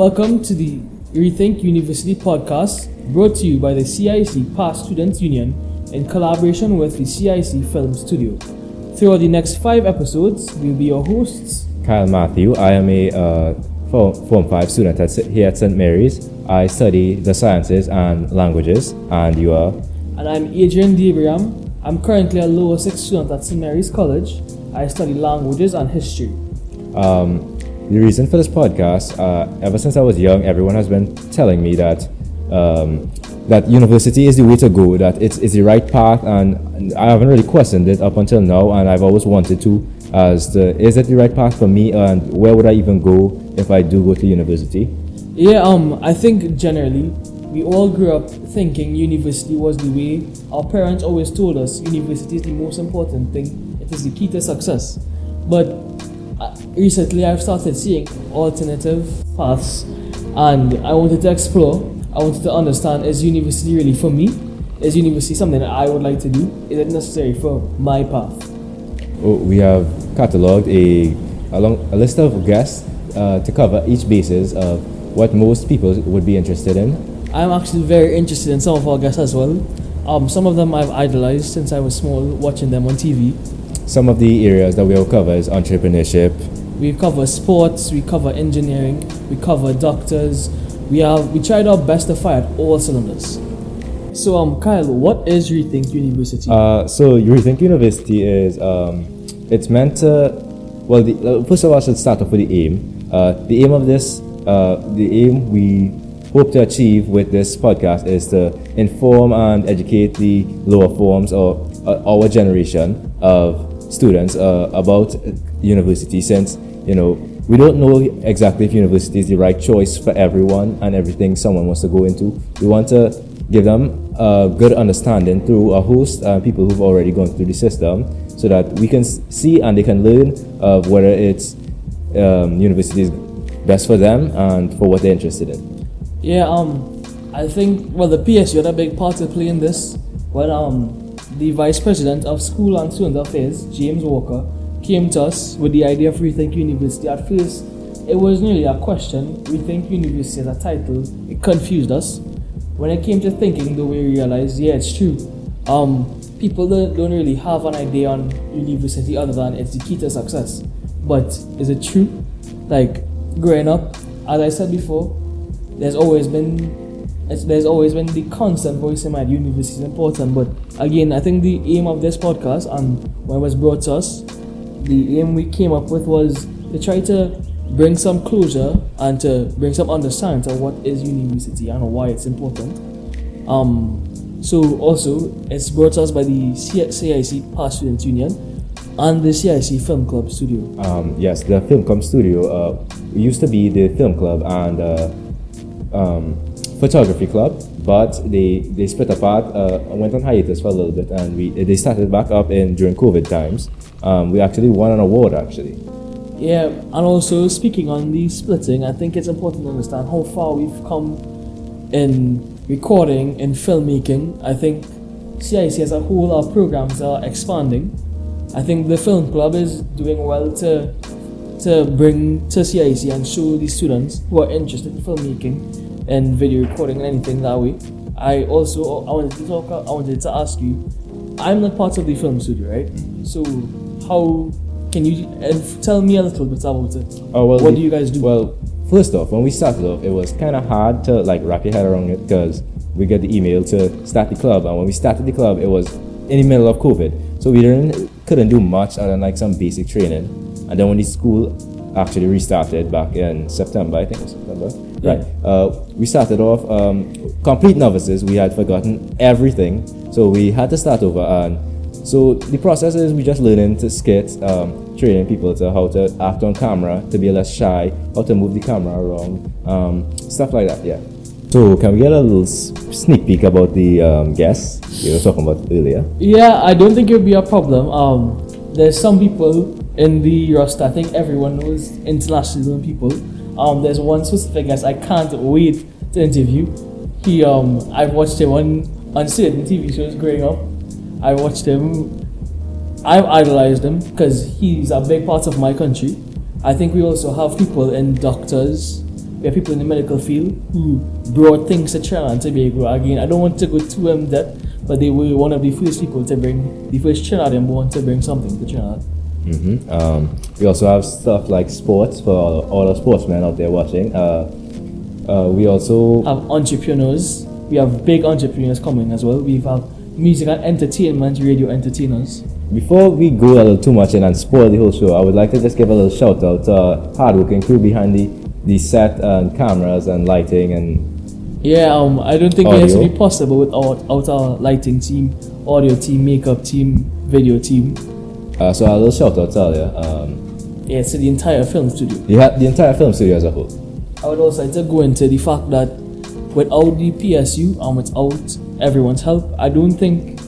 welcome to the Rethink University podcast brought to you by the CIC Past Students Union in collaboration with the CIC Film Studio. Throughout the next five episodes, we'll be your hosts. Kyle Matthew. I am a uh, Form, Form 5 student at, here at St. Mary's. I study the sciences and languages, and you are? And I'm Adrian Daberam. I'm currently a lower six student at St. Mary's College. I study languages and history. Um, the reason for this podcast, uh, ever since I was young, everyone has been telling me that um, that university is the way to go, that it's, it's the right path, and I haven't really questioned it up until now, and I've always wanted to as to is it the right path for me, and where would I even go if I do go to university? Yeah, um, I think generally we all grew up thinking university was the way. Our parents always told us university is the most important thing. It is the key to success. But recently, I've started seeing alternative paths, and I wanted to explore. I wanted to understand: is university really for me? Is university something that I would like to do? Is it necessary for my path? Oh, we have catalogued a a, long, a list of guests uh, to cover each basis of what most people would be interested in. I'm actually very interested in some of our guests as well. Um, some of them I've idolized since I was small, watching them on TV. Some of the areas that we will cover is entrepreneurship. We cover sports, we cover engineering, we cover doctors. We have we tried our best to fire at all cylinders. So um, Kyle, what is Rethink University? Uh, so Rethink University is um, it's meant to well, the, uh, first of all, I should start off with the aim. Uh, the aim of this, uh, the aim we hope to achieve with this podcast is to inform and educate the lower forms or uh, our generation of students uh, about university since you know we don't know exactly if university is the right choice for everyone and everything someone wants to go into. We want to give them a good understanding through a host of people who've already gone through the system so that we can see and they can learn of whether it's um, university is best for them and for what they're interested in. Yeah um i think well the psu had a big part to play in this when um the Vice President of School and Student Affairs, James Walker, came to us with the idea of Rethink University. At first, it was nearly a question. Rethink University as a title, it confused us. When it came to thinking, though, we realized, yeah, it's true. Um, people don't, don't really have an idea on university other than it's the key to success. But is it true? Like, growing up, as I said before, there's always been it's, there's always been the constant voice in my university is important. But again, I think the aim of this podcast and when it was brought to us, the aim we came up with was to try to bring some closure and to bring some understanding to what is university and why it's important. Um, so also, it's brought to us by the CIC Past Students Union and the CIC Film Club Studio. Um, yes, the Film Club Studio uh, used to be the film club and uh, um, photography club, but they, they split apart, uh, went on hiatus for a little bit, and we they started back up in during COVID times. Um, we actually won an award actually. Yeah, and also speaking on the splitting, I think it's important to understand how far we've come in recording and filmmaking. I think CIC as a whole, our programs are expanding. I think the film club is doing well to to bring to CIC and show the students who are interested in filmmaking and video recording and anything that way. I also I wanted to talk. I wanted to ask you. I'm not part of the film studio, right? So how can you uh, tell me a little bit about it? Oh well. What do you guys do? Well, first off, when we started off, it was kind of hard to like wrap your head around it because we got the email to start the club, and when we started the club, it was in the middle of COVID, so we didn't couldn't do much other than like some basic training. And then when the school actually restarted back in September, I think it was September Right. Uh, we started off um, complete novices. We had forgotten everything, so we had to start over. And so the process is we just learning to skit, um, training people to how to act on camera, to be less shy, how to move the camera around, um, stuff like that. Yeah. So can we get a little sneak peek about the um, guests you were talking about earlier? Yeah, I don't think it would be a problem. Um, there's some people in the roster. I think everyone knows international people um, there's one specific guest I can't wait to interview. He, um, I've watched him on on certain TV shows growing up. I watched him. I've idolized him because he's a big part of my country. I think we also have people in doctors we have people in the medical field who brought things to Trinidad Tobago. Again, I don't want to go too in depth, but they were one of the first people to bring the first Trinidadian born to bring something to Trinidad. Mm-hmm. Um, we also have stuff like sports for all, all the sportsmen out there watching. Uh, uh, we also have entrepreneurs. We have big entrepreneurs coming as well. We have music and entertainment, radio entertainers. Before we go a little too much in and spoil the whole show, I would like to just give a little shout out to hardworking crew behind the, the set and cameras and lighting and yeah, um, I don't think it to be possible without out our lighting team, audio team, makeup team, video team. Uh, so a little shout out to you. Um, yeah, to the entire film studio. Yeah, the entire film studio as a whole. I would also like to go into the fact that without the PSU and without everyone's help, I don't think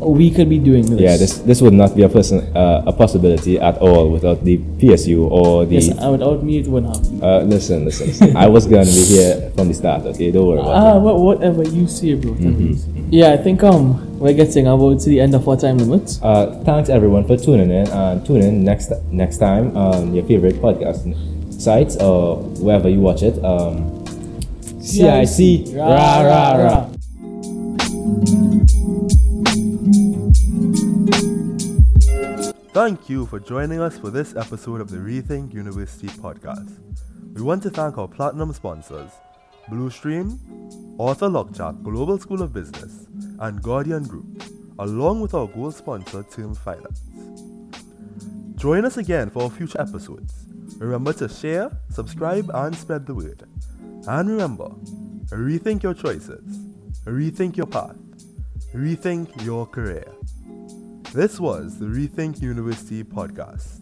we could be doing this. Yeah, this this would not be a person uh, a possibility at all without the PSU or the. Yes, without me it wouldn't happen. Uh, listen, listen, listen. I was gonna be here from the start. Okay, don't worry about ah, it. Ah, whatever you say, bro. Mm-hmm. Yeah, I think um we're getting about to the end of our time limit. Uh, thanks everyone for tuning in and tune in next next time on your favorite podcast sites or wherever you watch it. Um, CIC, rah rah rah. Thank you for joining us for this episode of the Rethink University podcast. We want to thank our platinum sponsors, Bluestream, Arthur Lok Jack Global School of Business, and Guardian Group, along with our gold sponsor, Term Finance. Join us again for our future episodes. Remember to share, subscribe, and spread the word. And remember, rethink your choices, rethink your path, rethink your career. This was the Rethink University podcast.